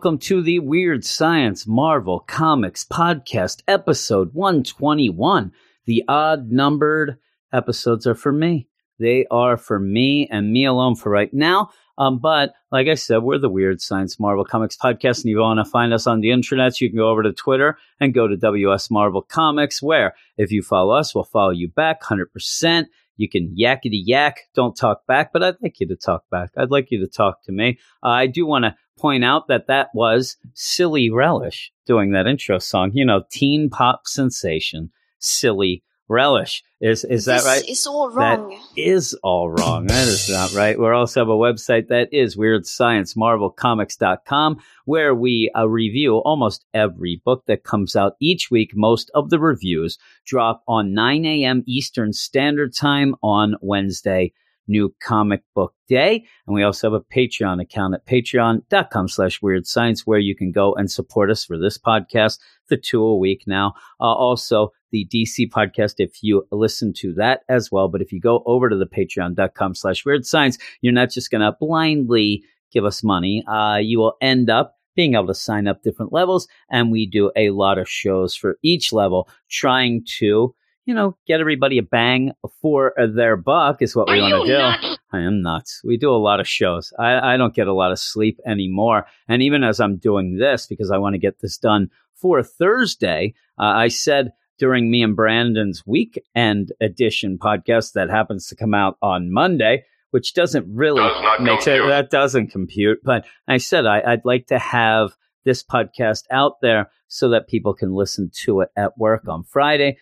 welcome to the Weird Science Marvel Comics Podcast, episode 121. The odd numbered episodes are for me. They are for me and me alone for right now. Um, but like I said, we're the Weird Science Marvel Comics Podcast, and you want to find us on the internet, you can go over to Twitter and go to WS Marvel Comics, where if you follow us, we'll follow you back 100%. You can yakety yak, don't talk back, but I'd like you to talk back. I'd like you to talk to me. Uh, I do want to point out that that was Silly Relish doing that intro song. You know, teen pop sensation, Silly Relish. Is is that this right? It's all wrong. That is all wrong. That is not right. We also have a website that is Weird Science WeirdScienceMarvelComics.com, where we uh, review almost every book that comes out each week. Most of the reviews drop on 9 a.m. Eastern Standard Time on Wednesday, New Comic Book Day. And we also have a Patreon account at patreon.com slash weird science, where you can go and support us for this podcast, the two a week now. Uh, also, the DC podcast if you listen to that as well. But if you go over to the patreon.com slash weird science, you're not just going to blindly give us money. Uh, you will end up being able to sign up different levels. And we do a lot of shows for each level, trying to, you know, get everybody a bang for their buck is what we want to do. I am nuts. We do a lot of shows. I, I don't get a lot of sleep anymore. And even as I'm doing this, because I want to get this done for Thursday, uh, I said, during me and Brandon's weekend edition podcast that happens to come out on Monday, which doesn't really Does make sense. compute. That doesn't compute. But I said I, I'd like to have this podcast out there so that people can listen to it at work on Friday,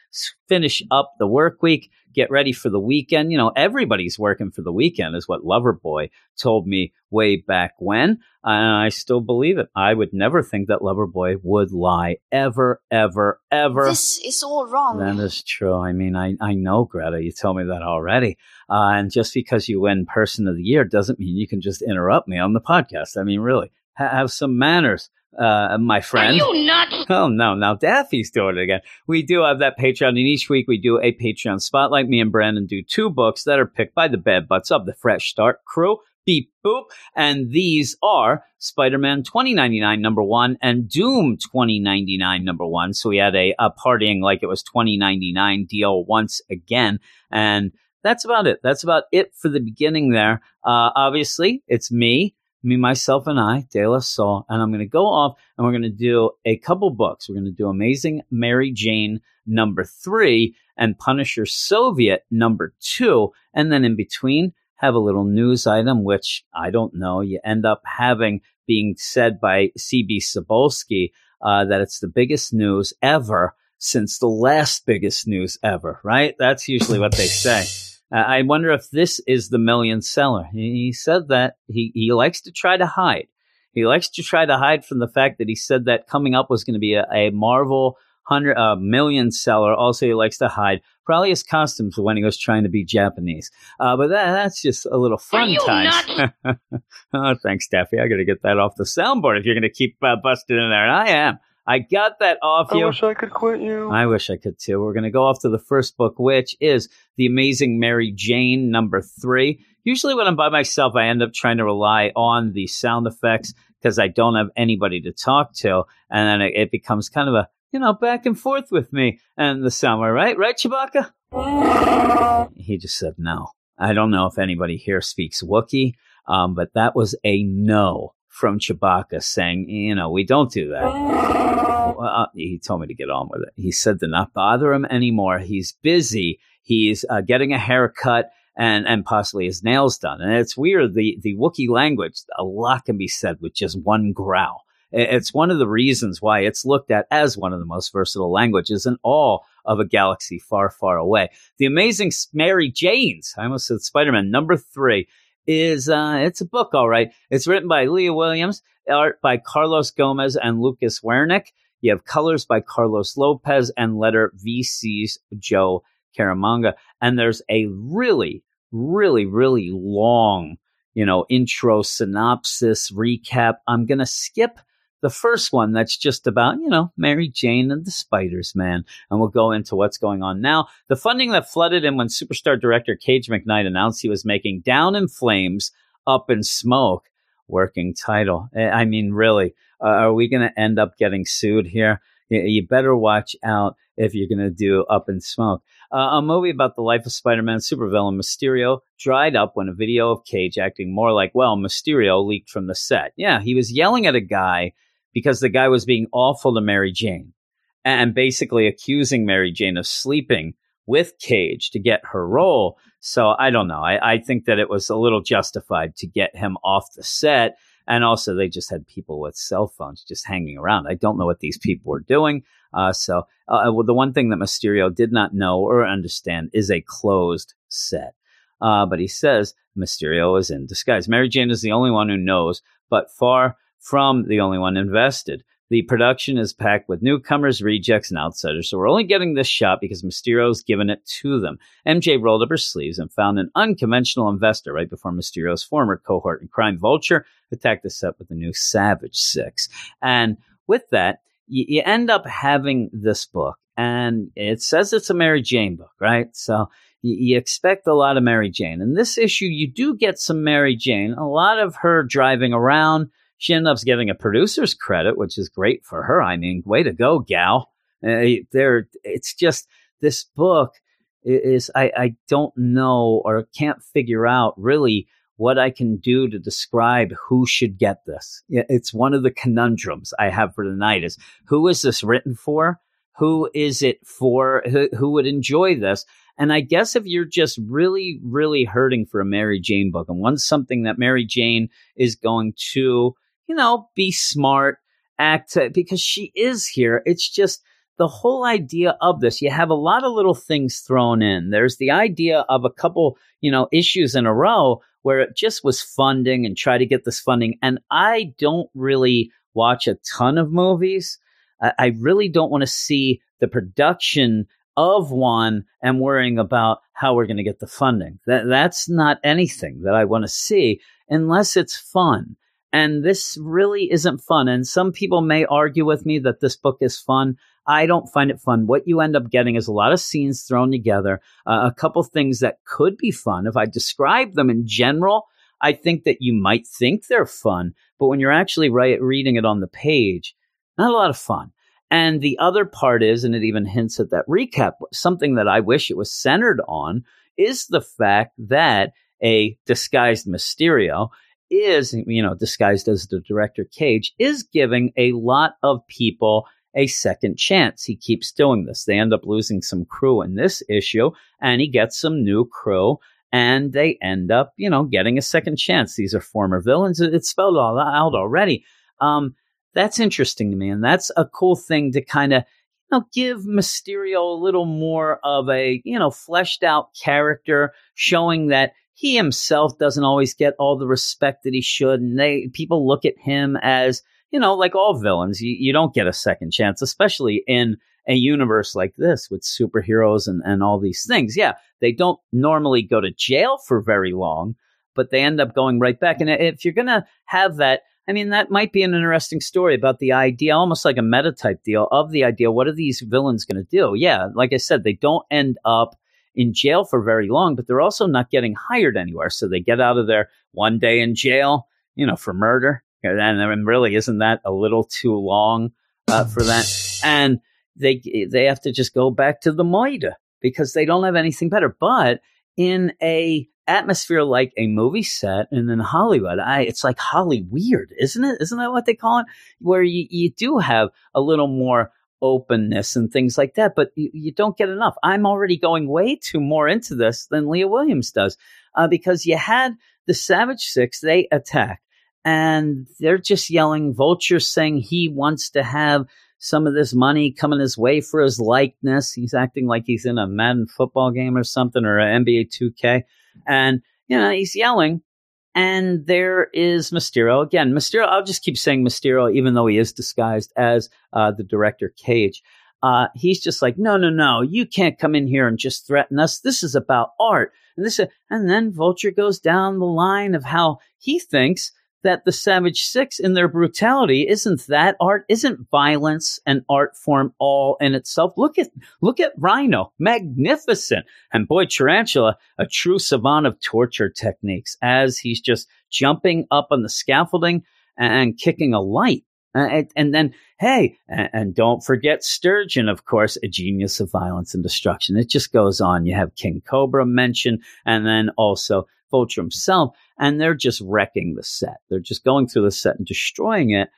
finish up the work week, get ready for the weekend. You know, everybody's working for the weekend, is what Loverboy told me way back when. And I still believe it. I would never think that Loverboy would lie ever, ever, ever. This is all wrong. That is true. I mean, I, I know, Greta, you told me that already. Uh, and just because you win Person of the Year doesn't mean you can just interrupt me on the podcast. I mean, really, ha- have some manners, uh, my friend. Are you nuts? Oh no, now Daffy's doing it again. We do have that Patreon, and each week we do a Patreon spotlight. Me and Brandon do two books that are picked by the bad butts of the Fresh Start crew. Beep boop. And these are Spider-Man 2099 number one and Doom 2099 number one. So we had a, a partying like it was 2099 deal once again. And that's about it. That's about it for the beginning there. Uh, obviously, it's me, me, myself, and I, De La Soul, and I'm going to go off and we're going to do a couple books. We're going to do Amazing Mary Jane number three and Punisher Soviet number two. And then in between, have a little news item, which I don't know. You end up having being said by CB Cebulski uh, that it's the biggest news ever since the last biggest news ever, right? That's usually what they say. Uh, I wonder if this is the million seller. He, he said that he, he likes to try to hide. He likes to try to hide from the fact that he said that coming up was going to be a, a Marvel hundred uh, million seller. Also, he likes to hide probably his costumes when he was trying to be Japanese. Uh, but that, that's just a little fun time. oh, thanks, Daffy. I got to get that off the soundboard if you're going to keep uh, busting in there. And I am. I got that off I you. I wish I could quit you. I wish I could too. We're going to go off to the first book, which is The Amazing Mary Jane, number three. Usually, when I'm by myself, I end up trying to rely on the sound effects because I don't have anybody to talk to. And then it, becomes kind of a, you know, back and forth with me and the sound. Right? Right, Chewbacca? He just said no. I don't know if anybody here speaks Wookiee, um, but that was a no from Chewbacca saying, you know, we don't do that. Well, uh, he told me to get on with it. He said to not bother him anymore. He's busy. he's uh, getting a haircut and and possibly his nails done. And it's weird the the Wookiee language. A lot can be said with just one growl. It's one of the reasons why it's looked at as one of the most versatile languages in all of a galaxy far, far away. The Amazing Mary Janes, I almost said Spider Man, number three, is uh, it's a book, all right. It's written by Leah Williams, art by Carlos Gomez and Lucas Werneck. You have colors by Carlos Lopez and letter VC's Joe Caramagna. And there's a really, really, really long, you know, intro synopsis recap. I'm going to skip the first one that's just about, you know, Mary Jane and the Spiders, man. And we'll go into what's going on now. The funding that flooded in when superstar director Cage McKnight announced he was making Down in Flames, Up in Smoke, working title. Eh, I mean, really, uh, are we going to end up getting sued here? You better watch out if you're going to do Up in Smoke. Uh, a movie about the life of Spider-Man supervillain Mysterio dried up when a video of Cage acting more like, well, Mysterio leaked from the set. Yeah, he was yelling at a guy because the guy was being awful to Mary Jane and basically accusing Mary Jane of sleeping with Cage to get her role. So I don't know. I, I think that it was a little justified to get him off the set. And also, they just had people with cell phones just hanging around. I don't know what these people were doing. Uh, so, uh, well, the one thing that Mysterio did not know or understand is a closed set. Uh, but he says Mysterio is in disguise. Mary Jane is the only one who knows, but far from the only one invested. The production is packed with newcomers, rejects, and outsiders, so we're only getting this shot because Mysterio's given it to them. MJ rolled up her sleeves and found an unconventional investor right before Mysterio's former cohort in crime, Vulture, attacked the set with the new Savage Six. And with that, you, you end up having this book, and it says it's a Mary Jane book, right? So you, you expect a lot of Mary Jane. In this issue, you do get some Mary Jane, a lot of her driving around she ends up getting a producer's credit, which is great for her. I mean, way to go, gal. Uh, there, it's just this book is I, I don't know or can't figure out really what I can do to describe who should get this. It's one of the conundrums I have for tonight is who is this written for? Who is it for? Who, who would enjoy this? And I guess if you're just really, really hurting for a Mary Jane book and want something that Mary Jane is going to you know, be smart, act uh, because she is here. It's just the whole idea of this. You have a lot of little things thrown in. There's the idea of a couple, you know, issues in a row where it just was funding and try to get this funding. And I don't really watch a ton of movies. I, I really don't want to see the production of one and worrying about how we're going to get the funding. That that's not anything that I want to see unless it's fun. And this really isn't fun. And some people may argue with me that this book is fun. I don't find it fun. What you end up getting is a lot of scenes thrown together, uh, a couple things that could be fun. If I describe them in general, I think that you might think they're fun, but when you're actually reading it on the page, not a lot of fun. And the other part is, and it even hints at that recap, something that I wish it was centered on is the fact that a disguised Mysterio is, you know, disguised as the director Cage, is giving a lot of people a second chance. He keeps doing this. They end up losing some crew in this issue, and he gets some new crew, and they end up, you know, getting a second chance. These are former villains. It's spelled all out already. Um, that's interesting to me, and that's a cool thing to kind of you know, give Mysterio a little more of a, you know, fleshed out character, showing that he himself doesn't always get all the respect that he should. And they people look at him as, you know, like all villains, you, you don't get a second chance, especially in a universe like this with superheroes and, and all these things. Yeah, they don't normally go to jail for very long, but they end up going right back. And if you're going to have that, I mean, that might be an interesting story about the idea, almost like a meta type deal of the idea. What are these villains going to do? Yeah, like I said, they don't end up in jail for very long, but they're also not getting hired anywhere. So they get out of there one day in jail, you know, for murder. And, really, isn't that a little too long uh, for that? And they they have to just go back to the Moida because they don't have anything better. But in a atmosphere like a movie set and in Hollywood, I it's like Holly weird, isn't it? Isn't that what they call it? Where you, you do have a little more openness and things like that, but you, you don't get enough. I'm already going way too more into this than Leah Williams does uh, because you had the Savage Six, they attack and they're just yelling. Vulture saying he wants to have some of this money coming his way for his likeness. He's acting like he's in a Madden football game or something or an NBA 2K. And, you know, he's yelling. And there is Mysterio. Again, Mysterio, I'll just keep saying Mysterio, even though he is disguised as uh, the director Cage. Uh, he's just like, no, no, no, you can't come in here and just threaten us. This is about art. And this, and then Vulture goes down the line of how he thinks that the Savage Six in their brutality isn't that art, isn't violence an art form all in itself. Look at look at Rhino, magnificent, and boy Tarantula, a true savant of torture techniques, as he's just jumping up on the scaffolding and kicking a light. Uh, and, and, then, hey, and, and, don't forget Sturgeon, of course, a genius of violence and destruction. It just goes on. You have King Cobra mentioned, and then also Vulture himself, and they're just wrecking the set. They're just going through the set and destroying it.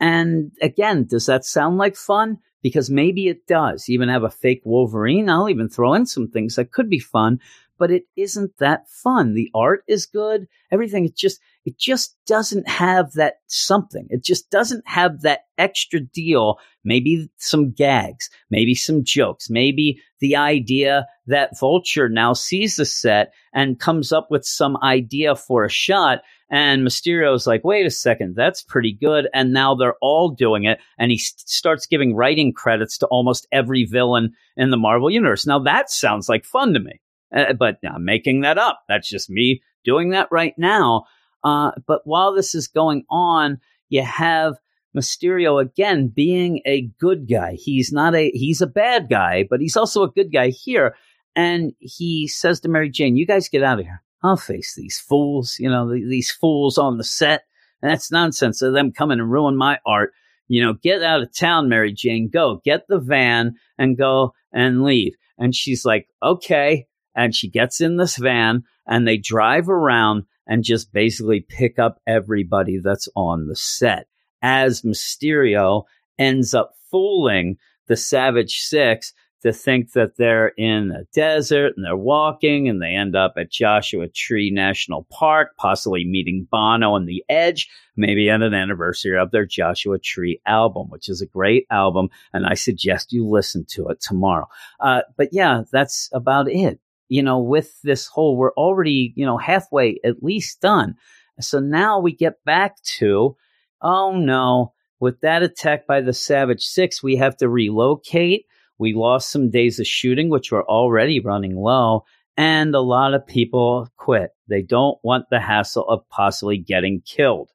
And again, does that sound like fun? Because maybe it does. Even have a fake Wolverine. I'll even throw in some things that could be fun, but it isn't that fun. The art is good. Everything. It's just, it just doesn't have that something. It just doesn't have that extra deal. Maybe some gags, maybe some jokes, maybe the idea that Vulture now sees the set and comes up with some idea for a shot. And Mysterio's like, wait a second, that's pretty good. And now they're all doing it. And he st- starts giving writing credits to almost every villain in the Marvel Universe. Now that sounds like fun to me. Uh, but I'm making that up. That's just me doing that right now. Uh, but while this is going on, you have Mysterio again being a good guy. He's not a he's a bad guy, but he's also a good guy here. And he says to Mary Jane, "You guys get out of here. I'll face these fools. You know these fools on the set. And that's nonsense of them coming and ruin my art. You know, get out of town, Mary Jane. Go get the van and go and leave." And she's like, "Okay." And she gets in this van and they drive around and just basically pick up everybody that's on the set. As Mysterio ends up fooling the Savage Six to think that they're in a desert and they're walking and they end up at Joshua Tree National Park, possibly meeting Bono and The Edge, maybe at an anniversary of their Joshua Tree album, which is a great album. And I suggest you listen to it tomorrow. Uh, but yeah, that's about it you know, with this whole, we're already, you know, halfway at least done. So now we get back to, oh no, with that attack by the Savage Six, we have to relocate. We lost some days of shooting, which were already running low, and a lot of people quit. They don't want the hassle of possibly getting killed.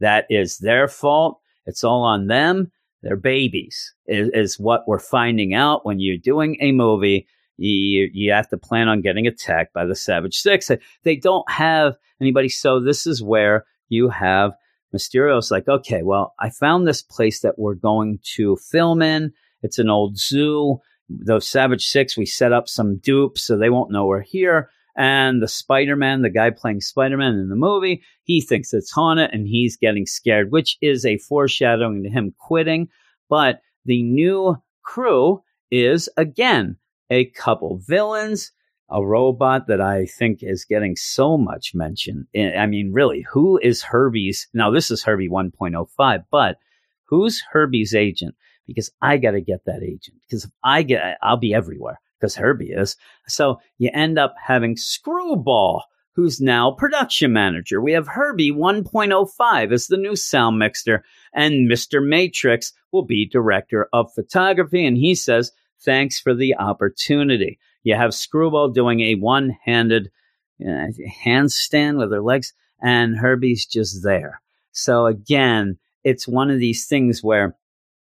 That is their fault. It's all on them. They're babies, is, is what we're finding out when you're doing a movie you, you have to plan on getting attacked by the Savage Six. They don't have anybody. So this is where you have Mysterio's like, okay, well, I found this place that we're going to film in. It's an old zoo. Those Savage Six, we set up some dupes so they won't know we're here. And the Spider Man, the guy playing Spider Man in the movie, he thinks it's haunted and he's getting scared, which is a foreshadowing to him quitting. But the new crew is again a couple villains, a robot that I think is getting so much mention. I mean, really, who is Herbie's? Now, this is Herbie 1.05, but who's Herbie's agent? Because I got to get that agent. Because if I get, I'll be everywhere because Herbie is. So you end up having Screwball, who's now production manager. We have Herbie 1.05 as the new sound mixer, and Mr. Matrix will be director of photography. And he says, Thanks for the opportunity. You have Screwball doing a one handed uh, handstand with her legs, and Herbie's just there. So, again, it's one of these things where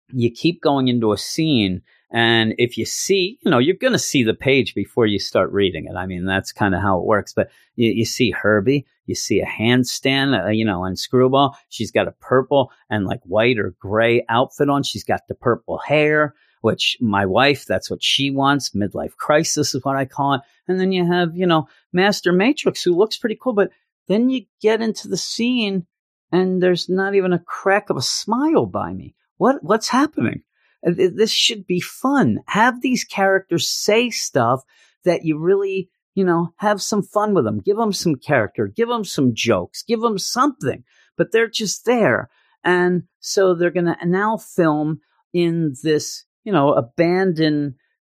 you keep going into a scene and if you see, you know, you're going to see the page before you start reading it. I mean, that's kind of how it works. But you, you see Herbie, you see a handstand, uh, you know, and Screwball. She's got a purple and like white or gray outfit on. She's got the purple hair which my wife, that's what she wants. Midlife crisis is what I call it. And then you have, you know, Master Matrix, who looks pretty cool, but then you get into the scene and there's not even a crack of a smile by me. What what's happening? This should be fun. Have these characters say stuff that you really, you know, have some fun with them. Give them some character, give them some jokes, give them something, but they're just there. And so they're going to now film in this, you know, abandoned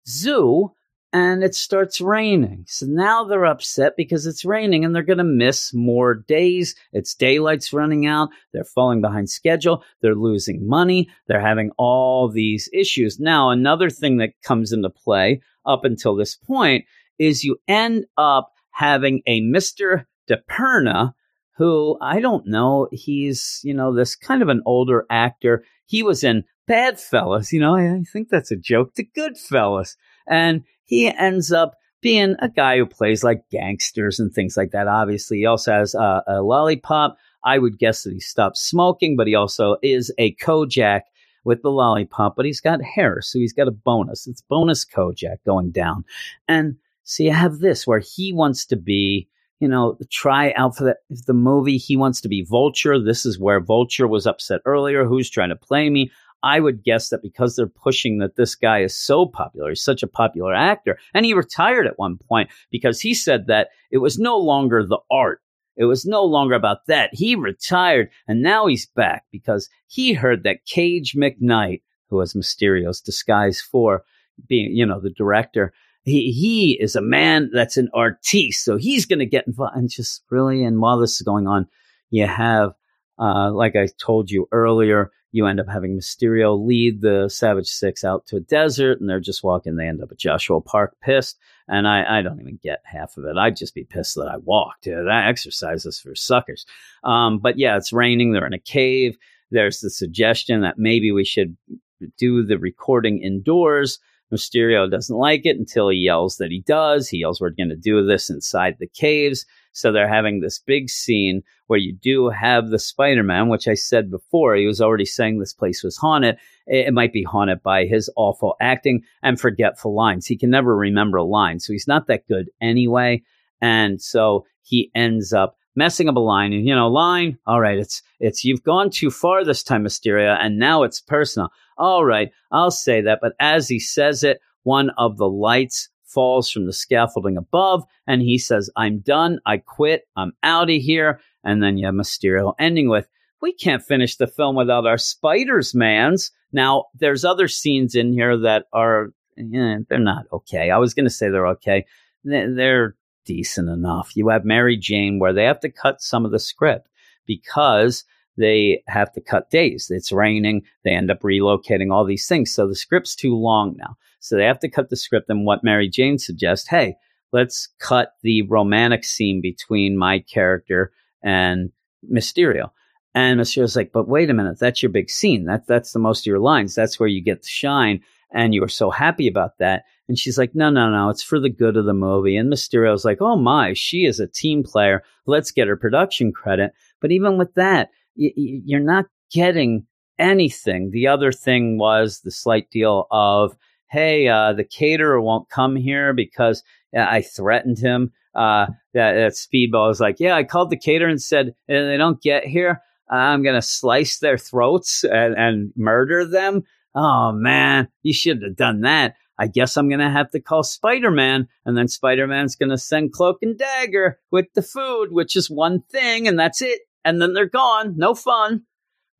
zoo and it starts raining. So now they're upset because it's raining and they're going to miss more days. It's daylight's running out. They're falling behind schedule. They're losing money. They're having all these issues. Now, another thing that comes into play up until this point is you end up having a Mr. DePerna who I don't know. He's, you know, this kind of an older actor. He was in Badfellas. You know, I, think that's a joke to Goodfellas. And he ends up being a guy who plays like gangsters and things like that. Obviously, he also has a, a lollipop. I would guess that he stopped smoking, but he also is a Kojak with the lollipop, but he's got hair, so he's got a bonus. It's bonus Kojak going down. And so you have this where he wants to be, you know, try out for the, the movie. He wants to be Vulture. This is where Vulture was upset earlier. Who's trying to play me? I would guess that because they're pushing that this guy is so popular, he's such a popular actor, and he retired at one point because he said that it was no longer the art. It was no longer about that. He retired and now he's back because he heard that Cage McKnight, who was Mysterio's disguise for being, you know, the director, he, he is a man that's an artiste. So he's going to get involved and just really, and while this is going on, you have, uh, like I told you earlier, you end up having Mysterio lead the Savage Six out to a desert, and they're just walking. They end up at Joshua Park pissed, and I, I don't even get half of it. I'd just be pissed that I walked. That exercise is for suckers. Um, but yeah, it's raining. They're in a cave. There's the suggestion that maybe we should do the recording indoors. Mysterio doesn't like it until he yells that he does. He yells, We're going to do this inside the caves. So they're having this big scene where you do have the Spider Man, which I said before, he was already saying this place was haunted. It might be haunted by his awful acting and forgetful lines. He can never remember a line. So he's not that good anyway. And so he ends up messing up a line and you know line all right it's it's you've gone too far this time mysterio and now it's personal all right i'll say that but as he says it one of the lights falls from the scaffolding above and he says i'm done. I quit. I'm out of here. And then you have mysterio ending with we can't finish the film without our spiders mans. Now there's other scenes in here that are eh, they're not okay. I was going to say they're okay. They're decent enough. You have Mary Jane where they have to cut some of the script because they have to cut days. It's raining. They end up relocating all these things. So the script's too long now. So they have to cut the script. And what Mary Jane suggests, hey, let's cut the romantic scene between my character and Mysterio. And Mysterio's like, but wait a minute, that's your big scene. That, that's the most of your lines. That's where you get to shine. And you were so happy about that. And she's like, no, no, no, it's for the good of the movie. And Mysterio's like, oh my, she is a team player. Let's get her production credit. But even with that, you're not getting anything. The other thing was the slight deal of, hey, uh, the caterer won't come here because uh, I threatened him. Uh, that, that Speedball was like, yeah, I called the caterer and said, if they don't get here, I'm going to slice their throats and, and murder them. Oh man, you should have done that. I guess I'm going to have to call Spider Man, and then Spider Man's going to send Cloak and Dagger with the food, which is one thing, and that's it. And then they're gone. No fun.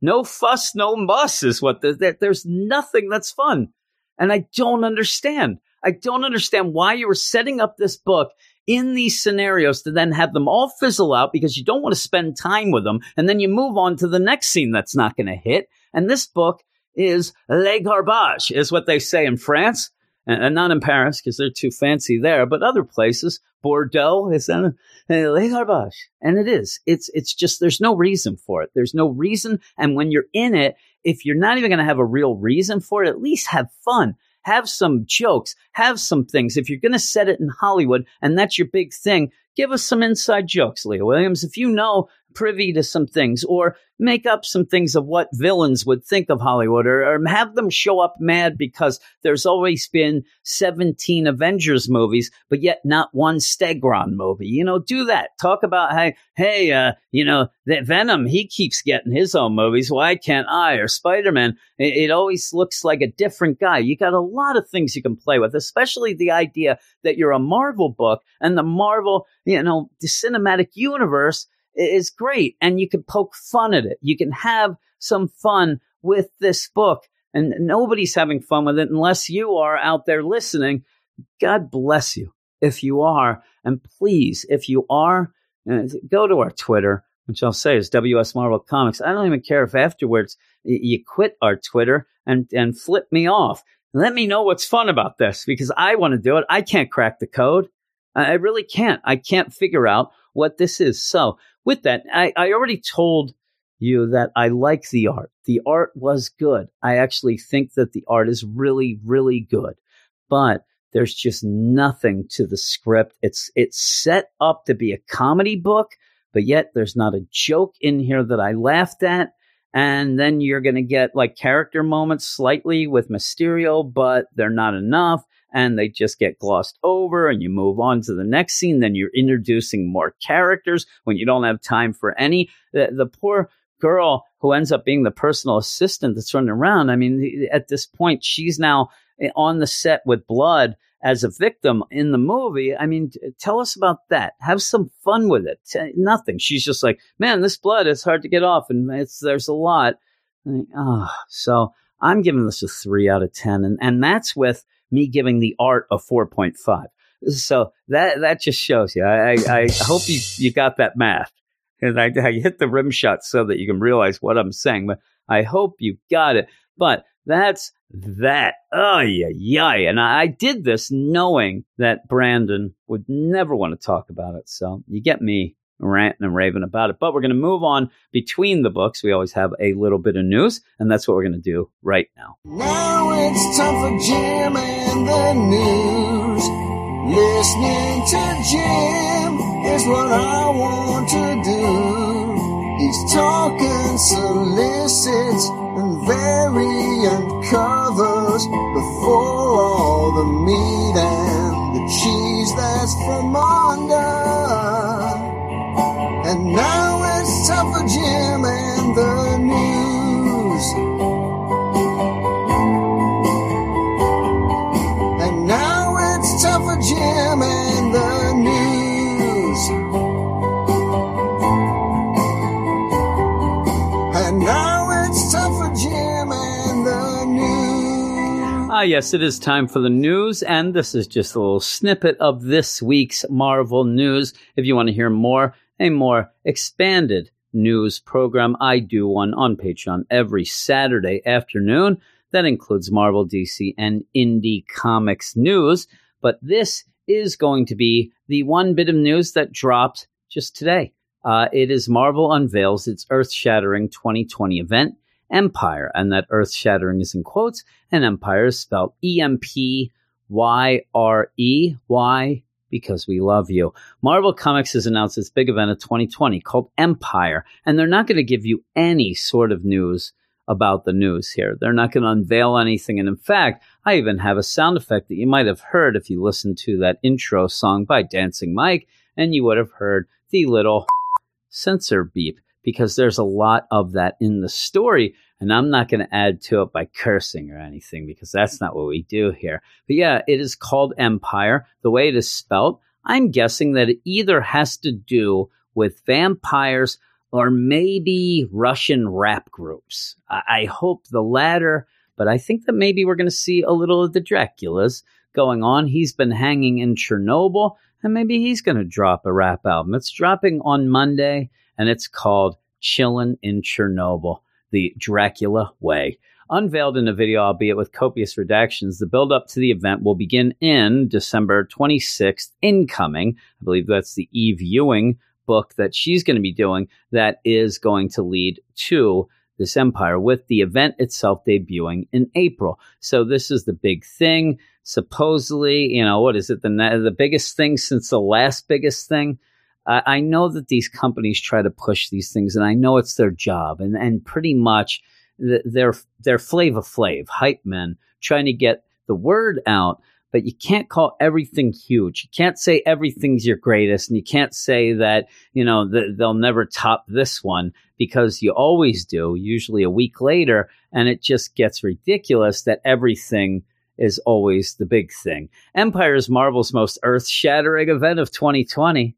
No fuss, no muss is what the, there, there's nothing that's fun. And I don't understand. I don't understand why you were setting up this book in these scenarios to then have them all fizzle out because you don't want to spend time with them. And then you move on to the next scene that's not going to hit. And this book is Le Garbage, is what they say in France and not in Paris because they're too fancy there, but other places. Bordeaux is that eh, Les Garbage, and it is. It's it's just there's no reason for it. There's no reason, and when you're in it, if you're not even going to have a real reason for it, at least have fun. Have some jokes, have some things. If you're going to set it in Hollywood and that's your big thing, give us some inside jokes, Leah Williams. If you know privy to some things or make up some things of what villains would think of Hollywood or, or, have them show up mad because there's always been 17 Avengers movies, but yet not one Stegron movie. You know, do that. Talk about, hey, hey, uh, you know, that Venom, he keeps getting his own movies. Why can't I? Or Spider-Man, it, it always looks like a different guy. You got a lot of things you can play with, especially the idea that you're a Marvel book and the Marvel, you know, the cinematic universe is great and you can poke fun at it. You can have some fun with this book and nobody's having fun with it unless you are out there listening. God bless you if you are. And please, if you are, uh, go to our Twitter, which I'll say is WS Marvel Comics. I don't even care if afterwards you quit our Twitter and, and flip me off. Let me know what's fun about this because I want to do it. I can't crack the code. I really can't. I can't figure out what this is. So with that, I, I already told you that I like the art. The art was good. I actually think that the art is really, really good. But there's just nothing to the script. It's it's set up to be a comedy book, but yet there's not a joke in here that I laughed at. And then you're going to get like character moments slightly with Mysterio, but they're not enough and they just get glossed over and you move on to the next scene. Then you're introducing more characters when you don't have time for any. The, the poor girl who ends up being the personal assistant that's running around. I mean, at this point, she's now eh, on the set with blood as a victim in the movie. I mean, tell us about that. Have some fun with it. Nothing. She's just like, man, this blood is hard to get off, and it's there's a lot. oh, so I'm giving this a three out of ten, and and that's with me giving the art a 4.5. So that that just shows you. I, I, hope you, you got that math. And I, I hit the rim shot so that you can realize what I'm saying. But I hope you got it. But that's that. Oh, yeah, yeah. And I, I did this knowing that Brandon would never want to talk about it. So you get me ranting and raving about it. But we're going to move on between the books. We always have a little bit of news, and that's what we're going to do right now. Now it's time for Jim and the news. Listening to Jim is what I want to do. He's talking solicits and variant covers before all the meat and the cheese that's from under. And now it's time for Jim and the news. And now it's time for Jim and the news. And now it's time for Jim and the news. Ah, yes, it is time for the news, and this is just a little snippet of this week's Marvel news. If you want to hear more, a more expanded news program. I do one on Patreon every Saturday afternoon. That includes Marvel, DC, and indie comics news. But this is going to be the one bit of news that dropped just today. Uh, it is Marvel unveils its earth shattering 2020 event, Empyre. And that earth shattering is in quotes, and Empyre is spelled E M P Y R E. Why? Because we love you. Marvel Comics has announced its big event of 2020 called Empyre, and they're not going to give you any sort of news about the news here. They're not going to unveil anything. And in fact, I even have a sound effect that you might have heard if you listened to that intro song by Dancing Mike, and you would have heard the little sensor beep because there's a lot of that in the story. And I'm not going to add to it by cursing or anything because that's not what we do here. But yeah, it is called Empyre. The way it is spelt, I'm guessing that it either has to do with vampires or maybe Russian rap groups. I, I hope the latter, but I think that maybe we're going to see a little of the Draculas going on. He's been hanging in Chernobyl, and maybe he's going to drop a rap album. It's dropping on Monday, and it's called Chillin' in Chernobyl the Dracula Way. Unveiled in a video, albeit with copious redactions, the build up to the event will begin in December 26th, incoming. I believe that's the Eve Ewing book that she's going to be doing that is going to lead to this empire with the event itself debuting in April. So this is the big thing. Supposedly, you know, what is it? The, the biggest thing since the last biggest thing? I, I know that these companies try to push these things, and I know it's their job, and and pretty much they're they're Flavor Flav hype men trying to get the word out. But you can't call everything huge. You can't say everything's your greatest, and you can't say that you know th- they'll never top this one because you always do. Usually a week later, and it just gets ridiculous that everything is always the big thing. Empyre is Marvel's most earth shattering event of 2020 a-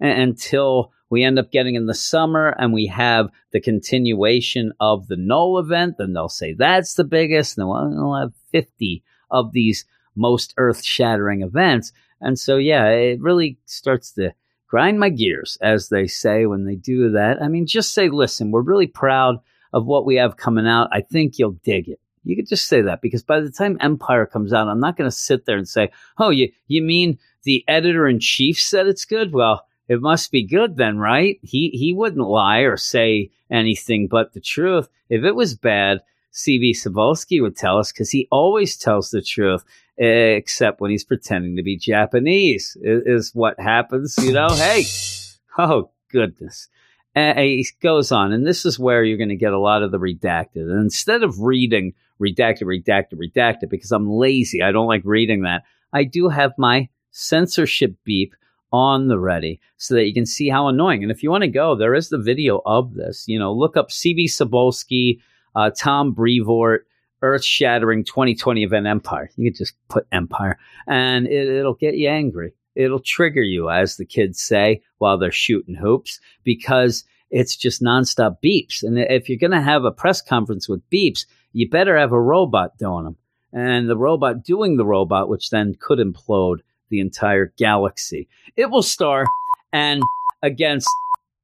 until we end up getting in the summer and we have the continuation of the Knull event. Then they'll say that's the biggest. And then we'll we'll have 50 of these most earth shattering events. And so, yeah, it really starts to grind my gears, as they say when they do that. I mean, just say, listen, we're really proud of what we have coming out. I think you'll dig it. You could just say that because by the time Empyre comes out, I'm not going to sit there and say, "Oh, you you mean the editor in chief said it's good?" Well, it must be good then, right? He he wouldn't lie or say anything but the truth. If it was bad, CB Cebulski would tell us because he always tells the truth, except when he's pretending to be Japanese. Is what happens, you know? hey, oh goodness. And he goes on, and this is where you're going to get a lot of the redacted. And instead of reading redacted, redacted, redacted, because I'm lazy, I don't like reading that, I do have my censorship beep on the ready so that you can see how annoying. And if you want to go, there is the video of this. You know, look up CB Cebulski, uh, Tom Brevoort, Earth Shattering 2020 Event Empyre. You can just put Empyre, and it, it'll get you angry. It'll trigger you, as the kids say, while they're shooting hoops, because it's just nonstop beeps. And if you're going to have a press conference with beeps, you better have a robot doing them. And the robot doing the robot, which then could implode the entire galaxy. It will star and against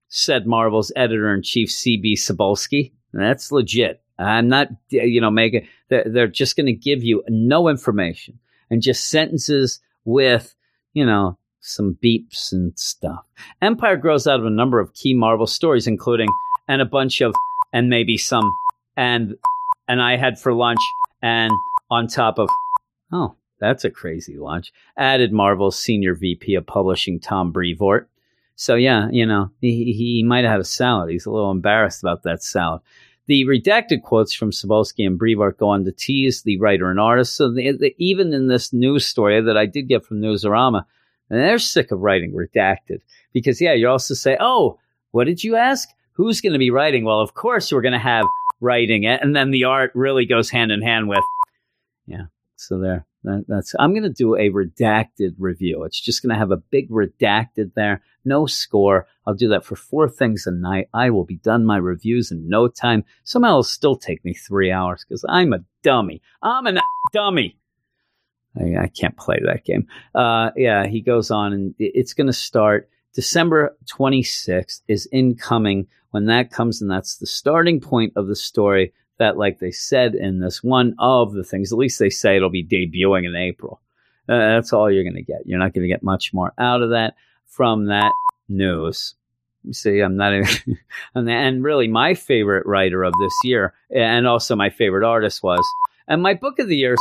said Marvel's editor in chief, CB Cebulski. That's legit. I'm not, you know, making, they're just going to give you no information and just sentences with, you know, some beeps and stuff. Empire grows out of a number of key Marvel stories, including, and a bunch of, and maybe some, and, and I had for lunch, and on top of, oh, that's a crazy launch. Added Marvel's senior VP of publishing, Tom Brevoort. So yeah, you know, he, he might have had a salad. He's a little embarrassed about that salad. The redacted quotes from Cebulski and Brevoort go on to tease the writer and artist. So the, the, even in this news story that I did get from Newsarama, and they're sick of writing redacted because yeah, you also say, oh, what did you ask? Who's going to be writing? Well, of course we're going to have writing it, and then the art really goes hand in hand with, yeah. So there, that, that's. I'm going to do a redacted review. It's just going to have a big redacted there, no score. I'll do that for four things a night. I will be done my reviews in no time. Somehow it'll still take me three hours because I'm a dummy. I'm a dummy. I, I can't play that game. Uh, yeah, he goes on, and it's going to start December 26th is incoming. When that comes, and that's the starting point of the story. That, like they said in this one of the things, at least they say it'll be debuting in April. Uh, that's all you're going to get. You're not going to get much more out of that from that news. See, I'm not even, and really my favorite writer of this year, and also my favorite artist was, and my book of the year.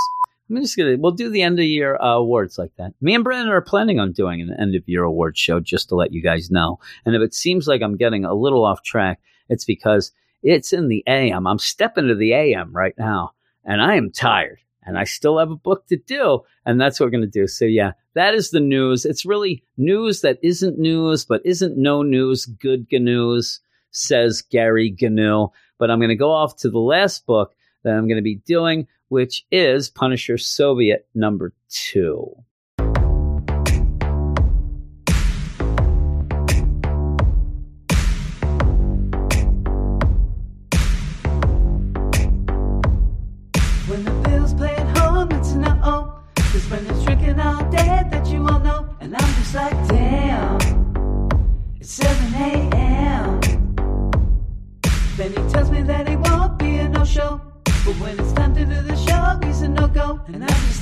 I'm just gonna, we'll do the end of year uh, awards like that. Me and Brandon are planning on doing an end of year award show just to let you guys know. And if it seems like I'm getting a little off track, it's because it's in the AM. I'm stepping to the AM right now, and I am tired, and I still have a book to do, and that's what we're going to do. So, yeah, that is the news. It's really news that isn't news, but isn't no news, good news, says Gary Gnu. But I'm going to go off to the last book that I'm going to be doing, which is Punisher Soviet number two.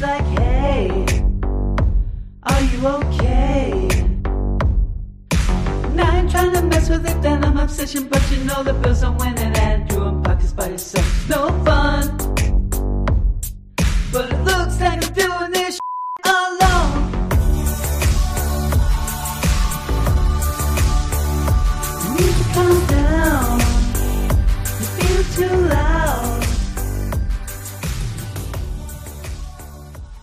Like, hey, are you okay? Now I'm trying to mess with it, then I'm obsession. But you know the bills are winning, and doing pockets by yourself. No fun.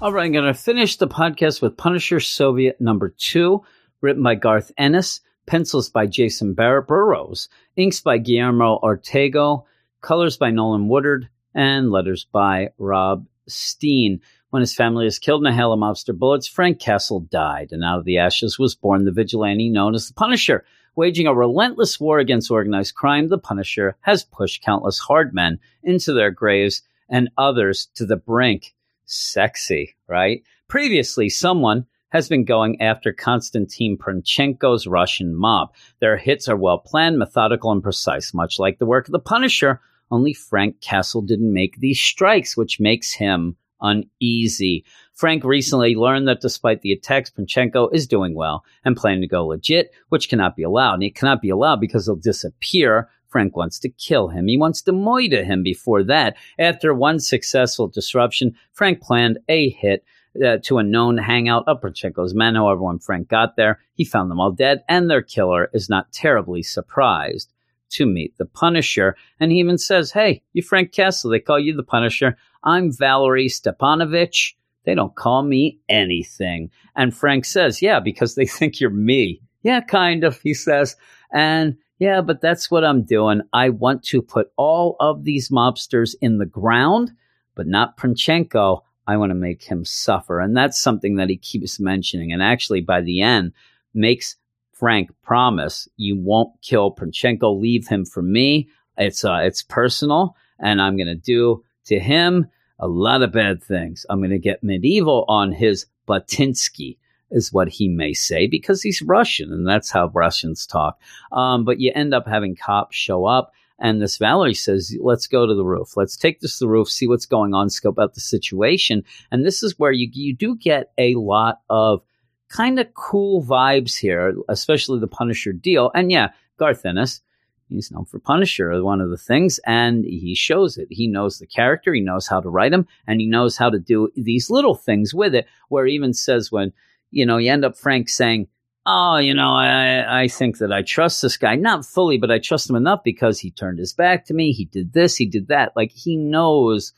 All right, I'm going to finish the podcast with Punisher Soviet number two, written by Garth Ennis, pencils by Jacen Barrett Burrows, inks by Guillermo Ortego, colors by Nolan Woodard, and letters by Rob Steen. When his family is killed in a hail of mobster bullets, Frank Castle died, and out of the ashes was born the vigilante known as the Punisher. Waging a relentless war against organized crime, the Punisher has pushed countless hard men into their graves and others to the brink. Sexy, right? Previously, someone has been going after Konstantin Pronchenko's Russian mob. Their hits are well planned, methodical, and precise, much like the work of the Punisher. Only Frank Castle didn't make these strikes, which makes him uneasy. Frank recently learned that despite the attacks, Pronchenko is doing well and planning to go legit, which cannot be allowed. And it cannot be allowed because he'll disappear. Frank wants to kill him. He wants to moida him before that. After one successful disruption, Frank planned a hit uh, to a known hangout of Pronchenko's men. However, when Frank got there, he found them all dead, and their killer is not terribly surprised to meet the Punisher. And he even says, Hey, you Frank Castle, they call you the Punisher. I'm Valerie Stepanovich. They don't call me anything. And Frank says, Yeah, because they think you're me. Yeah, kind of, he says. And yeah, but that's what I'm doing. I want to put all of these mobsters in the ground, but not Pronchenko. I want to make him suffer. And that's something that he keeps mentioning. And actually, by the end, makes Frank promise you won't kill Pronchenko. Leave him for me. It's uh, it's personal, and I'm going to do to him a lot of bad things. I'm going to get medieval on his Batinsky, is what he may say, because he's Russian, and that's how Russians talk. Um, but you end up having cops show up. And this Valerie says, let's go to the roof. Let's take this to the roof, see what's going on, scope out the situation. And this is where you, you do get a lot of kind of cool vibes here, especially the Punisher deal. And yeah, Garth Ennis, he's known for Punisher, one of the things, and he shows it. He knows the character, he knows how to write him, and he knows how to do these little things with it, where he even says when, you know, you end up Frank saying, Oh, you know, I, I think that I trust this guy. Not fully, but I trust him enough because he turned his back to me. He did this, he did that. Like he knows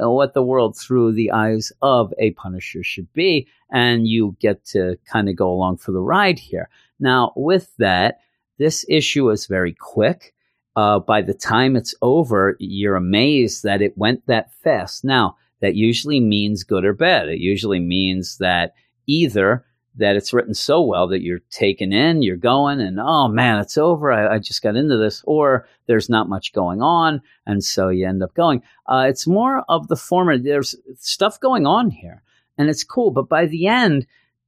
uh, what the world through the eyes of a Punisher should be. And you get to kind of go along for the ride here. Now, with that, this issue is very quick. Uh, by the time it's over, you're amazed that it went that fast. Now, that usually means good or bad. It usually means that either that it's written so well that you're taken in, you're going, and oh man, it's over. I, I, just got into this, or there's not much going on, and so you end up going. Uh, it's more of the former. There's stuff going on here, and it's cool, but by the end,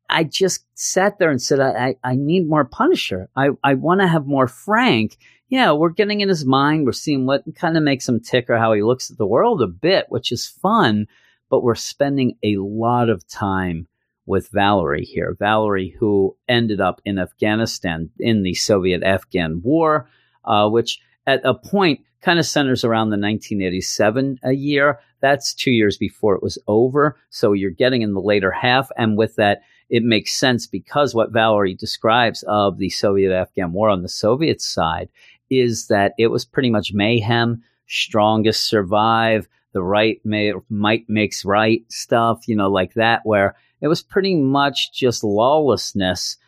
I just sat there and said, I, I, I need more Punisher. I, I want to have more Frank. Yeah, we're getting in his mind. We're seeing what kind of makes him tick or how he looks at the world a bit, which is fun, but we're spending a lot of time with Valerie here. Valerie, who ended up in Afghanistan in the Soviet Afghan War, uh, which at a point kind of centers around the 1987 a year. That's two years before it was over. So you're getting in the later half. And with that, it makes sense because what Valerie describes of the Soviet Afghan War on the Soviet side is that it was pretty much mayhem, strongest survive, the right may, might makes right stuff, you know, like that, where it was pretty much just lawlessness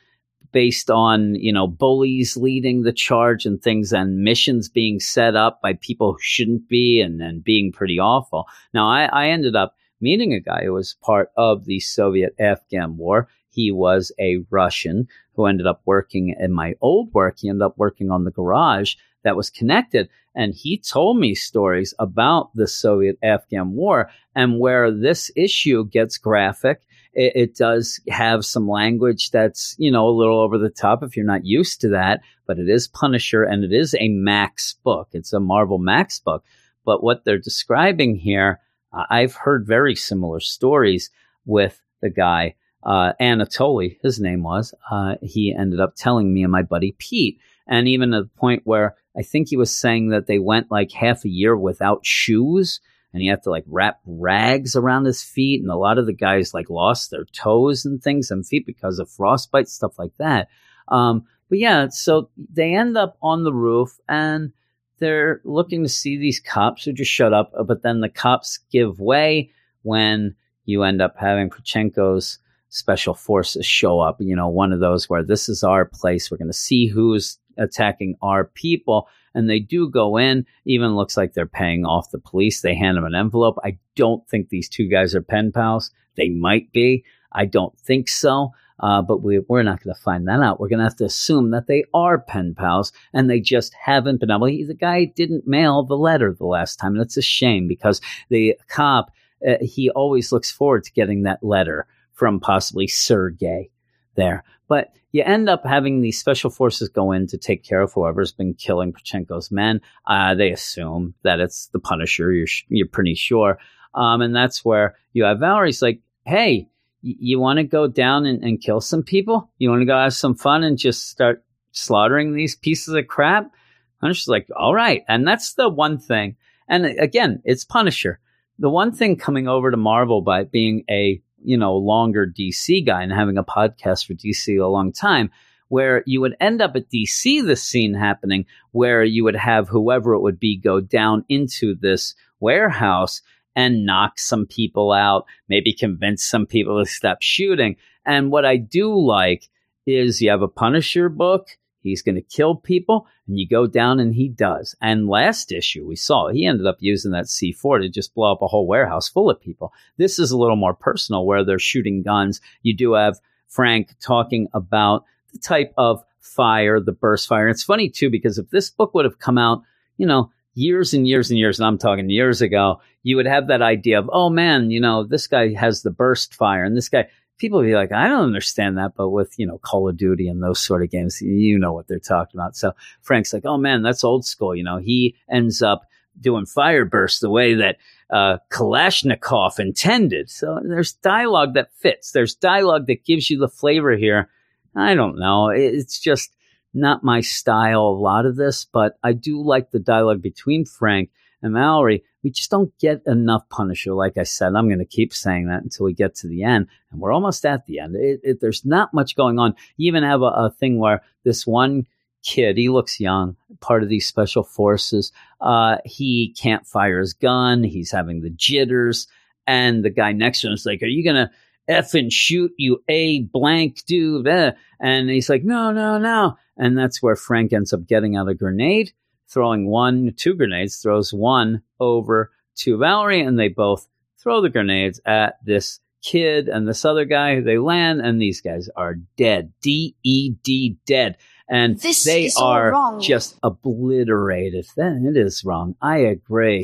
based on you know bullies leading the charge and things and missions being set up by people who shouldn't be and then being pretty awful. Now I, I ended up meeting a guy who was part of the soviet afghan war. He was a russian who ended up working in my old work. He ended up working on the garage that was connected and he told me stories about the soviet afghan war and where this issue gets graphic it, it, does have some language that's, you know, a little over the top if you're not used to that, but it is Punisher and it is a Max book. It's a Marvel Max book. But what they're describing here, uh, I've heard very similar stories with the guy, uh, Anatoly, his name was. Uh, he ended up telling me and my buddy Pete. And even at the point where I think he was saying that they went like half a year without shoes and he had to like wrap rags around his feet. And a lot of the guys like lost their toes and things and feet because of frostbite, stuff like that. Um, but yeah, so they end up on the roof and they're looking to see these cops who just shut up. But then the cops give way when you end up having Pronchenko's special forces show up. You know, one of those where this is our place. We're going to see who's attacking our people. And they do go in, even looks like they're paying off the police. They hand them an envelope. I don't think these two guys are pen pals. They might be. I don't think so. Uh, but we, we're not going to find that out. We're going to have to assume that they are pen pals and they just haven't been able. He, the guy didn't mail the letter the last time. And it's a shame because the cop, uh, he always looks forward to getting that letter from possibly Sergey there. But you end up having these special forces go in to take care of whoever's been killing Pronchenko's men. Uh, they assume that it's the Punisher. You're you're pretty sure, um, and that's where you have Valerie's like, "Hey, y- you want to go down and, and kill some people? You want to go have some fun and just start slaughtering these pieces of crap?" Punisher's like, "All right," and that's the one thing. And again, it's Punisher. The one thing coming over to Marvel by being a you know, longer DC guy and having a podcast for DC a long time, where you would end up at DC, the scene happening where you would have whoever it would be go down into this warehouse and knock some people out, maybe convince some people to stop shooting. And what I do like is you have a Punisher book He's going to kill people, and you go down and he does. And last issue, we saw he ended up using that C4 to just blow up a whole warehouse full of people. This is a little more personal where they're shooting guns. You do have Frank talking about the type of fire, the burst fire. It's funny too, because if this book would have come out, you know, years and years and years, and I'm talking years ago, you would have that idea of, oh man, you know, this guy has the burst fire and this guy, people be like, I don't understand that. But with, you know, Call of Duty and those sort of games, you know what they're talking about. So Frank's like, oh man, that's old school. You know, he ends up doing fire bursts the way that uh, Kalashnikov intended. So there's dialogue that fits. There's dialogue that gives you the flavor here. I don't know. It's just not my style, a lot of this, but I do like the dialogue between Frank and Mallory we just don't get enough Punisher. Like I said, I'm going to keep saying that until we get to the end, and we're almost at the end. It, it, there's not much going on. You even have a, a, thing where this one kid, he looks young, part of these special forces. Uh, he can't fire his gun. He's having the jitters, and the guy next to him is like, "Are you going to?" F and shoot you a blank dude. Eh. And he's like, no, no, no. And that's where Frank ends up getting out a grenade throwing one, two grenades, throws one over to Valerie, and they both throw the grenades at this kid and this other guy. They land, and these guys are dead. D E D dead. And This they are wrong. just obliterated. Then it is wrong. I agree.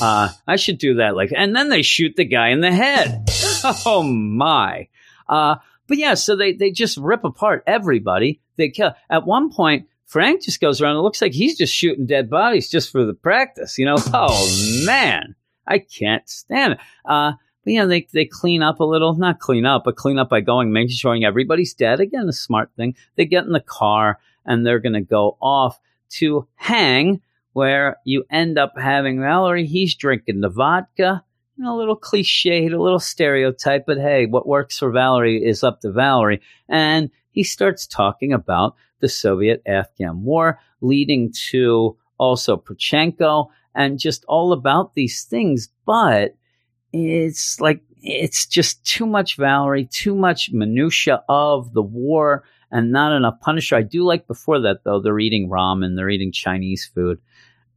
Uh, I should do that. Like, and then they shoot the guy in the head. oh my. Uh, but yeah, so they, they just rip apart everybody. They kill. At one point, Frank just goes around. It looks like he's just shooting dead bodies just for the practice. You know, oh man, I can't stand it. Uh, but yeah, they they clean up a little, not clean up, but clean up by going, making sure everybody's dead. Again, a smart thing. They get in the car and they're going to go off to hang, where you end up having Valerie. He's drinking the vodka. You know, a little cliched, a little stereotype, but hey, what works for Valerie is up to Valerie. And he starts talking about the Soviet Afghan war, leading to also Pronchenko and just all about these things. But it's like, it's just too much Valerie, too much minutia of the war and not enough Punisher. I do like before that though, they're eating ramen, they're eating Chinese food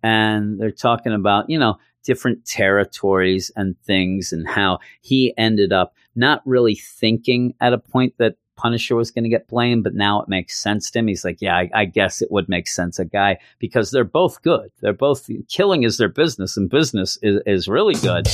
and they're talking about, you know, different territories and things and how he ended up not really thinking at a point that Punisher was going to get blamed, but now it makes sense to him. He's like, yeah, I, I, guess it would make sense. A guy because they're both good. They're both killing is their business, and business is, is really good.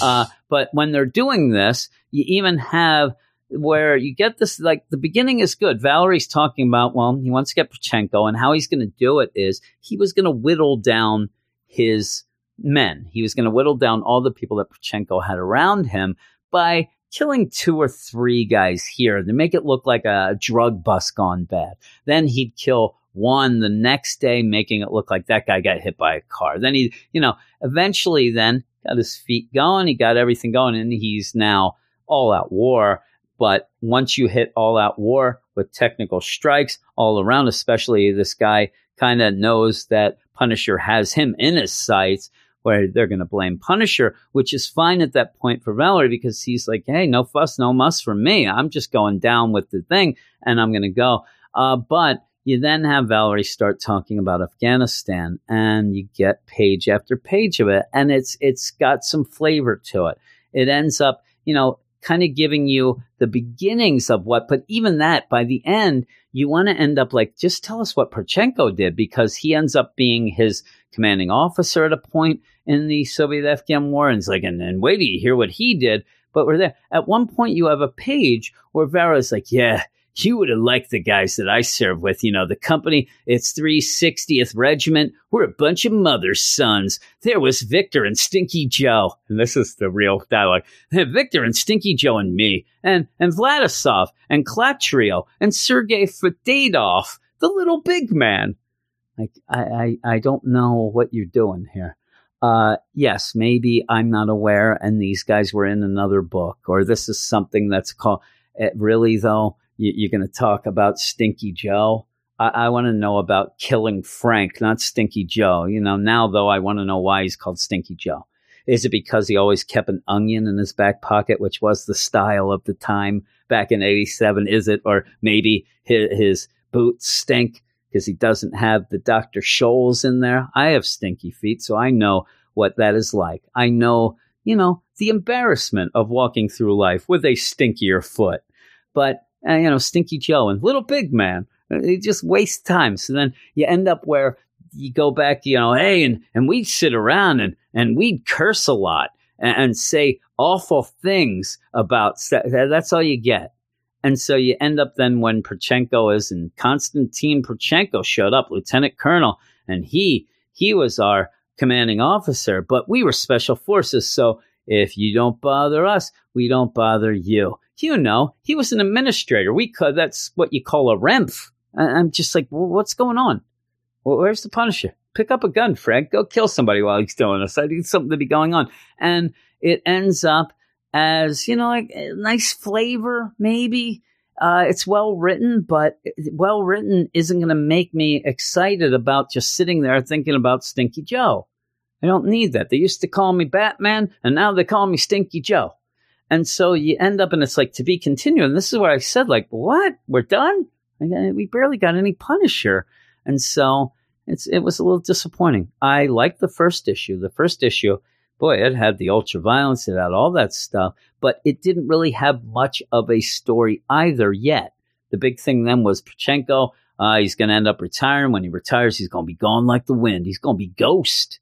Uh, but when they're doing this, you even have where you get this like the beginning is good. Valerie's talking about well, he wants to get Pronchenko, and how he's going to do it is he was going to whittle down his men. He was going to whittle down all the people that Pronchenko had around him by killing two or three guys here to make it look like a drug bust gone bad. Then he'd kill one the next day, making it look like that guy got hit by a car. Then he, you know, eventually then got his feet going. He got everything going and he's now all out war. But once you hit all out war with technical strikes all around, especially this guy kind of knows that Punisher has him in his sights. Where they're going to blame Punisher, which is fine at that point for Valerie because he's like, hey, no fuss, no muss for me. I'm just going down with the thing and I'm going to go. Uh, but you then have Valerie start talking about Afghanistan and you get page after page of it and it's it's got some flavor to it. It ends up, you know, kind of giving you the beginnings of what, but even that by the end, you want to end up like, just tell us what Poroshenko did because he ends up being his commanding officer at a point in the Soviet Afghan war. And it's like, and then wait till you hear what he did. But we're there. At one point, you have a page where Vera's like, yeah, you would have liked the guys that I served with. You know, the company, it's 360th Regiment. We're a bunch of mother's sons. There was Victor and Stinky Joe. And this is the real dialogue. Victor and Stinky Joe and me. And, and Vladisov and Klatrio and Sergei Fedotov, the little big man. Like, I, I, I don't know what you're doing here. Uh, yes, maybe I'm not aware and these guys were in another book or this is something that's called, it really though, you, are going to talk about Stinky Joe. I, I want to know about killing Frank, not Stinky Joe. You know, now though, I want to know why he's called Stinky Joe. Is it because he always kept an onion in his back pocket, which was the style of the time back in 87? Is it? Or maybe his, his boots stink because he doesn't have the Dr. Scholl's in there. I have stinky feet, so I know what that is like. I know, you know, the embarrassment of walking through life with a stinkier foot. But uh, you know, Stinky Joe and Little Big Man. It just wastes time. So then you end up where you go back, you know, hey, and, and we'd sit around and, and we'd curse a lot and, and say awful things about that's all you get. And so you end up then when Poroshenko is and Konstantin Poroshenko showed up, Lieutenant Colonel, and he he was our commanding officer, but we were special forces. So if you don't bother us, we don't bother you you know, he was an administrator. We could, that's what you call a remph. I'm just like, well, what's going on? Where's the Punisher? Pick up a gun, Frank. Go kill somebody while he's doing this. I need something to be going on. And it ends up as, you know, like a nice flavor, maybe. Uh, it's well written, but well written isn't going to make me excited about just sitting there thinking about Stinky Joe. I don't need that. They used to call me Batman, and now they call me Stinky Joe. And so you end up, and it's like to be continued. And this is where I said, like, what? We're done? We barely got any Punisher. And so it's it was a little disappointing. I liked the first issue. The first issue, boy, it had the ultra violence, it had all that stuff, but it didn't really have much of a story either yet. The big thing then was Poroshenko. Uh, he's going to end up retiring. When he retires, he's going to be gone like the wind. He's going to be ghost.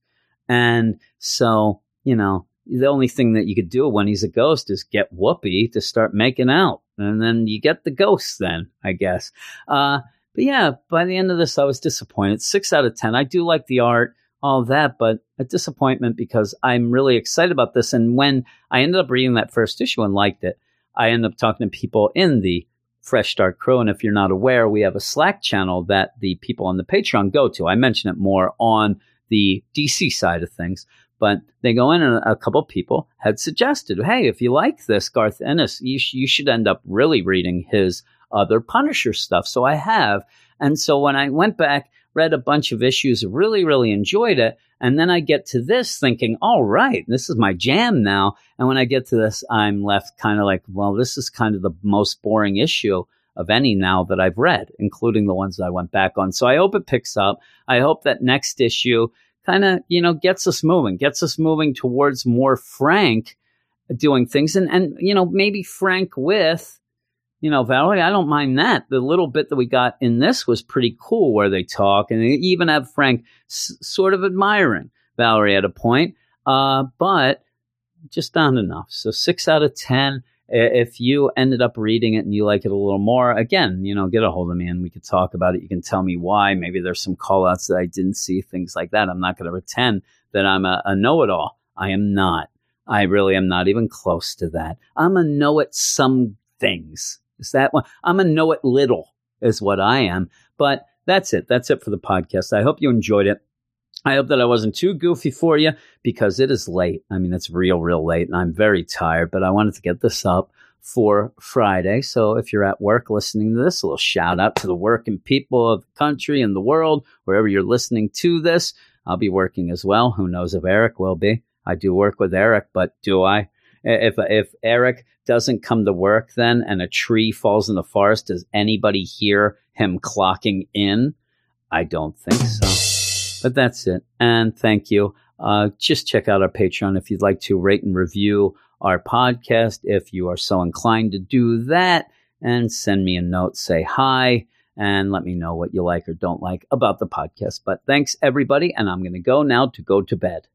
And so, you know, the only thing that you could do when he's a ghost is get Whoopi to start making out. And then you get the ghost then, I guess. Uh, but yeah, by the end of this, I was disappointed. Six out of 10. I do like the art, all that, but a disappointment because I'm really excited about this. And when I ended up reading that first issue and liked it, I ended up talking to people in the Fresh Start Crew. And if you're not aware, we have a Slack channel that the people on the Patreon go to. I mention it more on the DC side of things. But they go in, and a couple people had suggested, hey, if you like this Garth Ennis, you, sh- you should end up really reading his other Punisher stuff. So I have. And so when I went back, read a bunch of issues, really, really enjoyed it. And then I get to this thinking, all right, this is my jam now. And when I get to this, I'm left kind of like, well, this is kind of the most boring issue of any now that I've read, including the ones that I went back on. So I hope it picks up. I hope that next issue kind of, you know, gets us moving, gets us moving towards more Frank doing things. And, and, you know, maybe Frank with, you know, Valerie, I don't mind that. The little bit that we got in this was pretty cool where they talk and they even have Frank s- sort of admiring Valerie at a point. Uh, but just not enough. So six out of 10 if you ended up reading it and you like it a little more, again, you know, get a hold of me and we could talk about it. You can tell me why. Maybe there's some call outs that I didn't see, things like that. I'm not going to pretend that I'm a, a know it all. I am not. I really am not even close to that. I'm a know it some things. Is that one? I'm a know it little, is what I am. But that's it. That's it for the podcast. I hope you enjoyed it. I hope that I wasn't too goofy for you because it is late. I mean, it's real, real late and I'm very tired, but I wanted to get this up for Friday. So if you're at work listening to this, a little shout out to the working people of the country and the world, wherever you're listening to this. I'll be working as well. Who knows if Eric will be? I do work with Eric, but do I? If if Eric doesn't come to work then and a tree falls in the forest, does anybody hear him clocking in? I don't think so. But that's it. And thank you. Uh, just check out our Patreon if you'd like to rate and review our podcast. If you are so inclined to do that, and send me a note, say hi, and let me know what you like or don't like about the podcast. But thanks, everybody. And I'm going to go now to go to bed.